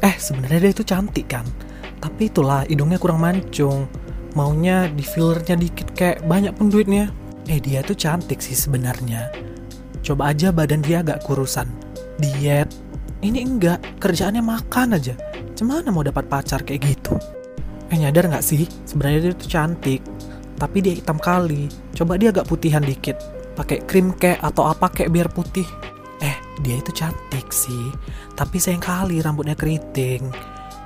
Eh sebenarnya dia itu cantik kan? Tapi itulah hidungnya kurang mancung. Maunya di fillernya dikit kayak banyak pun duitnya. Eh dia tuh cantik sih sebenarnya. Coba aja badan dia agak kurusan. Diet? Ini enggak, kerjaannya makan aja. Cemana mau dapat pacar kayak gitu? Eh nyadar nggak sih? Sebenarnya dia tuh cantik Tapi dia hitam kali. Coba dia agak putihan dikit. Pakai krim kek atau apa kek biar putih dia itu cantik sih. Tapi sayang kali rambutnya keriting.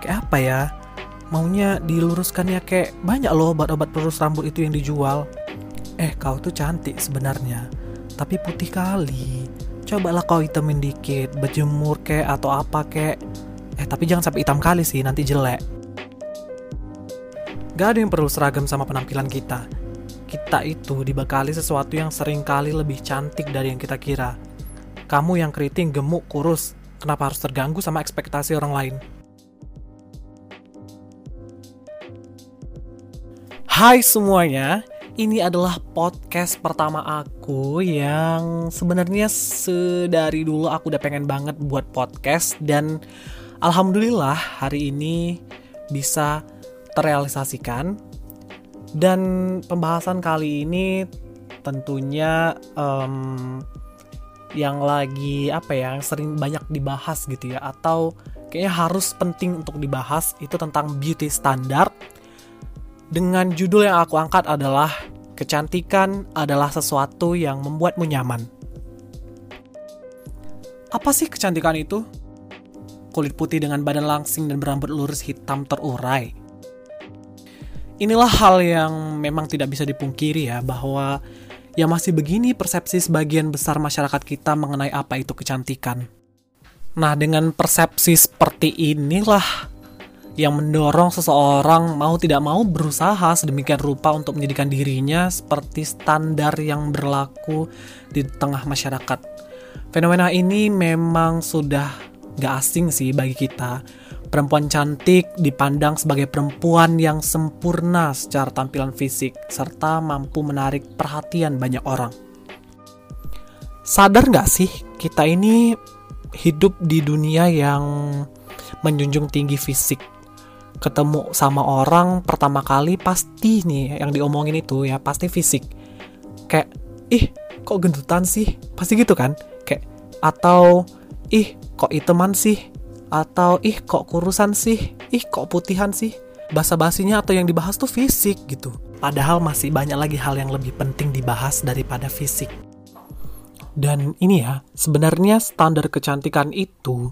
Kayak apa ya? Maunya diluruskan ya kayak banyak loh obat-obat pelurus rambut itu yang dijual. Eh kau tuh cantik sebenarnya. Tapi putih kali. Cobalah kau hitamin dikit berjemur kek atau apa kek eh tapi jangan sampai hitam kali sih nanti jelek. Gak ada yang perlu seragam sama penampilan kita. Kita itu dibekali sesuatu yang sering kali lebih cantik dari yang kita kira. Kamu yang keriting, gemuk, kurus, kenapa harus terganggu sama ekspektasi orang lain? Hai semuanya, ini adalah podcast pertama aku yang sebenarnya sedari dulu aku udah pengen banget buat podcast dan alhamdulillah hari ini bisa terrealisasikan dan pembahasan kali ini tentunya um, yang lagi apa ya, yang sering banyak dibahas gitu ya, atau kayaknya harus penting untuk dibahas itu tentang beauty standard. Dengan judul yang aku angkat adalah kecantikan adalah sesuatu yang membuatmu nyaman. Apa sih kecantikan itu? Kulit putih dengan badan langsing dan berambut lurus hitam terurai inilah hal yang memang tidak bisa dipungkiri ya bahwa ya masih begini persepsi sebagian besar masyarakat kita mengenai apa itu kecantikan. Nah, dengan persepsi seperti inilah yang mendorong seseorang mau tidak mau berusaha sedemikian rupa untuk menjadikan dirinya seperti standar yang berlaku di tengah masyarakat. Fenomena ini memang sudah gak asing sih bagi kita Perempuan cantik dipandang sebagai perempuan yang sempurna secara tampilan fisik serta mampu menarik perhatian banyak orang. Sadar nggak sih kita ini hidup di dunia yang menjunjung tinggi fisik. Ketemu sama orang pertama kali pasti nih yang diomongin itu ya pasti fisik. Kayak ih kok gendutan sih? Pasti gitu kan? Kayak atau ih kok iteman sih? Atau ih kok kurusan sih, ih kok putihan sih. Basa-basinya atau yang dibahas tuh fisik gitu. Padahal masih banyak lagi hal yang lebih penting dibahas daripada fisik. Dan ini ya, sebenarnya standar kecantikan itu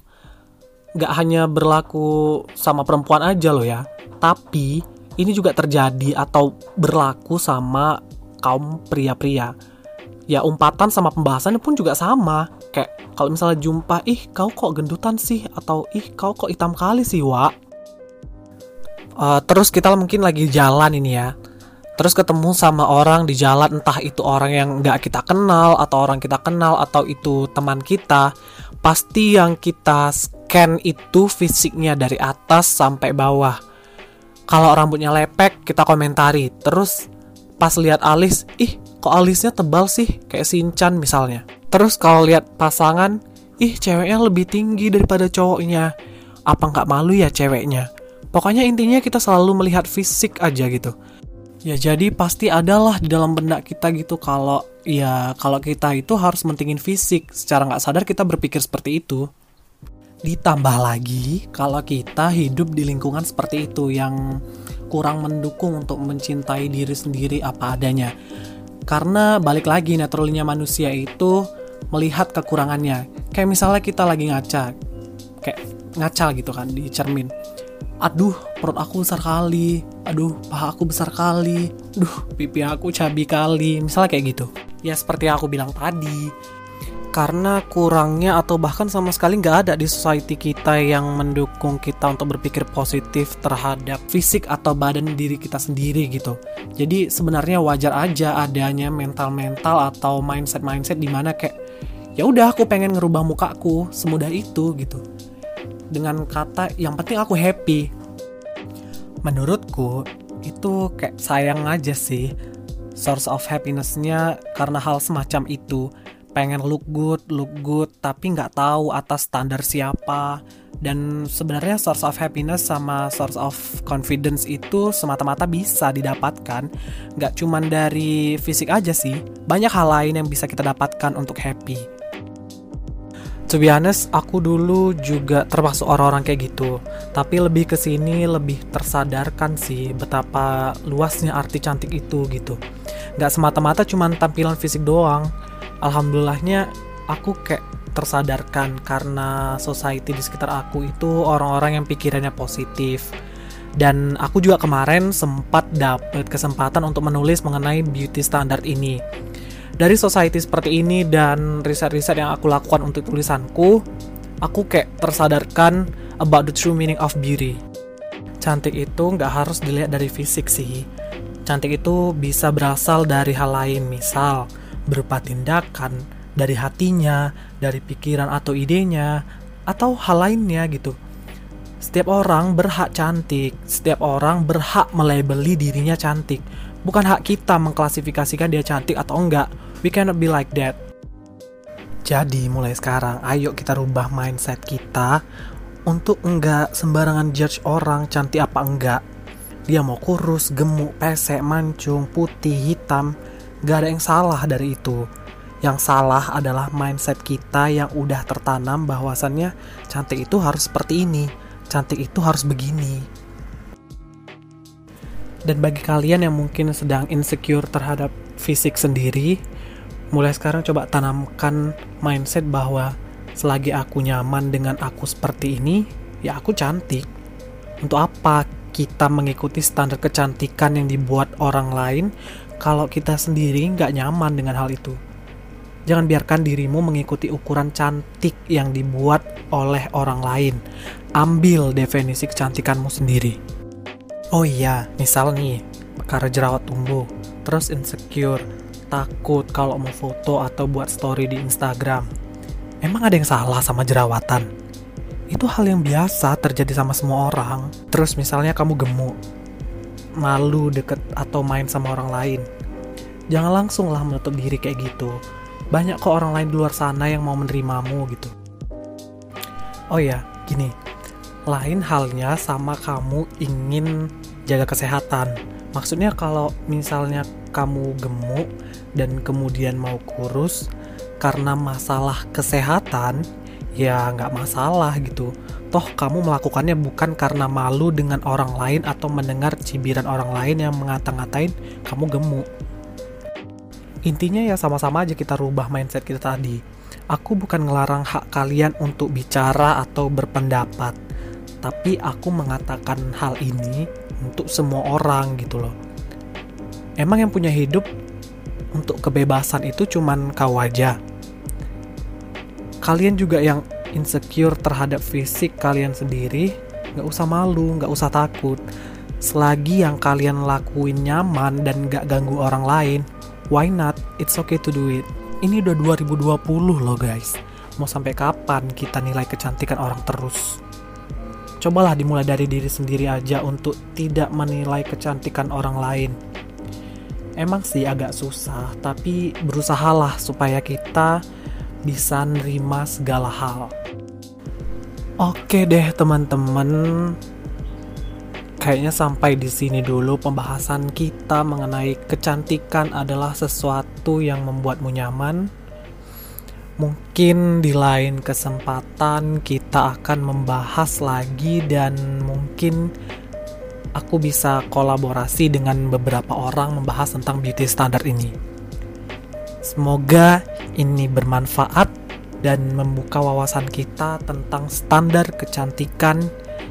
gak hanya berlaku sama perempuan aja loh ya. Tapi ini juga terjadi atau berlaku sama kaum pria-pria. Ya umpatan sama pembahasannya pun juga sama. Kayak kalau misalnya jumpa ih kau kok gendutan sih? Atau ih kau kok hitam kali sih wa uh, terus kita mungkin lagi jalan ini ya. Terus ketemu sama orang di jalan entah itu orang yang nggak kita kenal atau orang kita kenal atau itu teman kita. Pasti yang kita scan itu fisiknya dari atas sampai bawah. Kalau rambutnya lepek kita komentari. Terus pas lihat alis ih kok alisnya tebal sih kayak sinchan misalnya Terus kalau lihat pasangan, ih ceweknya lebih tinggi daripada cowoknya. Apa nggak malu ya ceweknya? Pokoknya intinya kita selalu melihat fisik aja gitu. Ya jadi pasti adalah di dalam benak kita gitu kalau ya kalau kita itu harus mentingin fisik. Secara nggak sadar kita berpikir seperti itu. Ditambah lagi kalau kita hidup di lingkungan seperti itu yang kurang mendukung untuk mencintai diri sendiri apa adanya. Karena balik lagi naturalnya manusia itu melihat kekurangannya. Kayak misalnya kita lagi ngaca, kayak ngaca gitu kan di cermin. Aduh, perut aku besar kali. Aduh, paha aku besar kali. Duh, pipi aku cabi kali. Misalnya kayak gitu. Ya seperti yang aku bilang tadi. Karena kurangnya atau bahkan sama sekali nggak ada di society kita yang mendukung kita untuk berpikir positif terhadap fisik atau badan diri kita sendiri gitu. Jadi sebenarnya wajar aja adanya mental-mental atau mindset-mindset di mana kayak ya udah aku pengen ngerubah mukaku semudah itu gitu. Dengan kata yang penting aku happy. Menurutku itu kayak sayang aja sih. Source of happinessnya karena hal semacam itu pengen look good look good tapi nggak tahu atas standar siapa dan sebenarnya source of happiness sama source of confidence itu semata-mata bisa didapatkan nggak cuman dari fisik aja sih banyak hal lain yang bisa kita dapatkan untuk happy to be honest, aku dulu juga termasuk orang-orang kayak gitu. Tapi lebih ke sini lebih tersadarkan sih betapa luasnya arti cantik itu gitu. Gak semata-mata cuma tampilan fisik doang. Alhamdulillahnya aku kayak tersadarkan karena society di sekitar aku itu orang-orang yang pikirannya positif. Dan aku juga kemarin sempat dapet kesempatan untuk menulis mengenai beauty standard ini dari society seperti ini dan riset-riset yang aku lakukan untuk tulisanku, aku kayak tersadarkan about the true meaning of beauty. Cantik itu nggak harus dilihat dari fisik sih. Cantik itu bisa berasal dari hal lain, misal berupa tindakan, dari hatinya, dari pikiran atau idenya, atau hal lainnya gitu. Setiap orang berhak cantik, setiap orang berhak melabeli dirinya cantik. Bukan hak kita mengklasifikasikan dia cantik atau enggak. We cannot be like that. Jadi mulai sekarang, ayo kita rubah mindset kita untuk enggak sembarangan judge orang cantik apa enggak. Dia mau kurus, gemuk, pesek, mancung, putih, hitam, gak ada yang salah dari itu. Yang salah adalah mindset kita yang udah tertanam bahwasannya cantik itu harus seperti ini, cantik itu harus begini. Dan bagi kalian yang mungkin sedang insecure terhadap fisik sendiri, mulai sekarang coba tanamkan mindset bahwa selagi aku nyaman dengan aku seperti ini, ya aku cantik. Untuk apa kita mengikuti standar kecantikan yang dibuat orang lain kalau kita sendiri nggak nyaman dengan hal itu? Jangan biarkan dirimu mengikuti ukuran cantik yang dibuat oleh orang lain. Ambil definisi kecantikanmu sendiri. Oh iya, misal nih, karena jerawat tumbuh, terus insecure, takut kalau mau foto atau buat story di Instagram. Emang ada yang salah sama jerawatan? Itu hal yang biasa terjadi sama semua orang. Terus misalnya kamu gemuk, malu deket atau main sama orang lain. Jangan langsung lah menutup diri kayak gitu. Banyak kok orang lain di luar sana yang mau menerimamu gitu. Oh ya, gini. Lain halnya sama kamu ingin jaga kesehatan. Maksudnya kalau misalnya kamu gemuk dan kemudian mau kurus karena masalah kesehatan, ya nggak masalah gitu. Toh kamu melakukannya bukan karena malu dengan orang lain atau mendengar cibiran orang lain yang mengata-ngatain kamu gemuk. Intinya ya sama-sama aja kita rubah mindset kita tadi. Aku bukan ngelarang hak kalian untuk bicara atau berpendapat, tapi aku mengatakan hal ini untuk semua orang gitu loh emang yang punya hidup untuk kebebasan itu cuman kau aja. Kalian juga yang insecure terhadap fisik kalian sendiri, nggak usah malu, nggak usah takut. Selagi yang kalian lakuin nyaman dan nggak ganggu orang lain, why not? It's okay to do it. Ini udah 2020 loh guys. Mau sampai kapan kita nilai kecantikan orang terus? Cobalah dimulai dari diri sendiri aja untuk tidak menilai kecantikan orang lain emang sih agak susah, tapi berusahalah supaya kita bisa nerima segala hal. Oke deh teman-teman, kayaknya sampai di sini dulu pembahasan kita mengenai kecantikan adalah sesuatu yang membuatmu nyaman. Mungkin di lain kesempatan kita akan membahas lagi dan mungkin aku bisa kolaborasi dengan beberapa orang membahas tentang beauty standard ini. Semoga ini bermanfaat dan membuka wawasan kita tentang standar kecantikan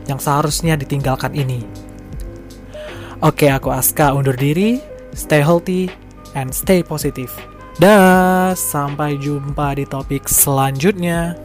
yang seharusnya ditinggalkan ini. Oke, aku Aska undur diri. Stay healthy and stay positive. Dah, sampai jumpa di topik selanjutnya.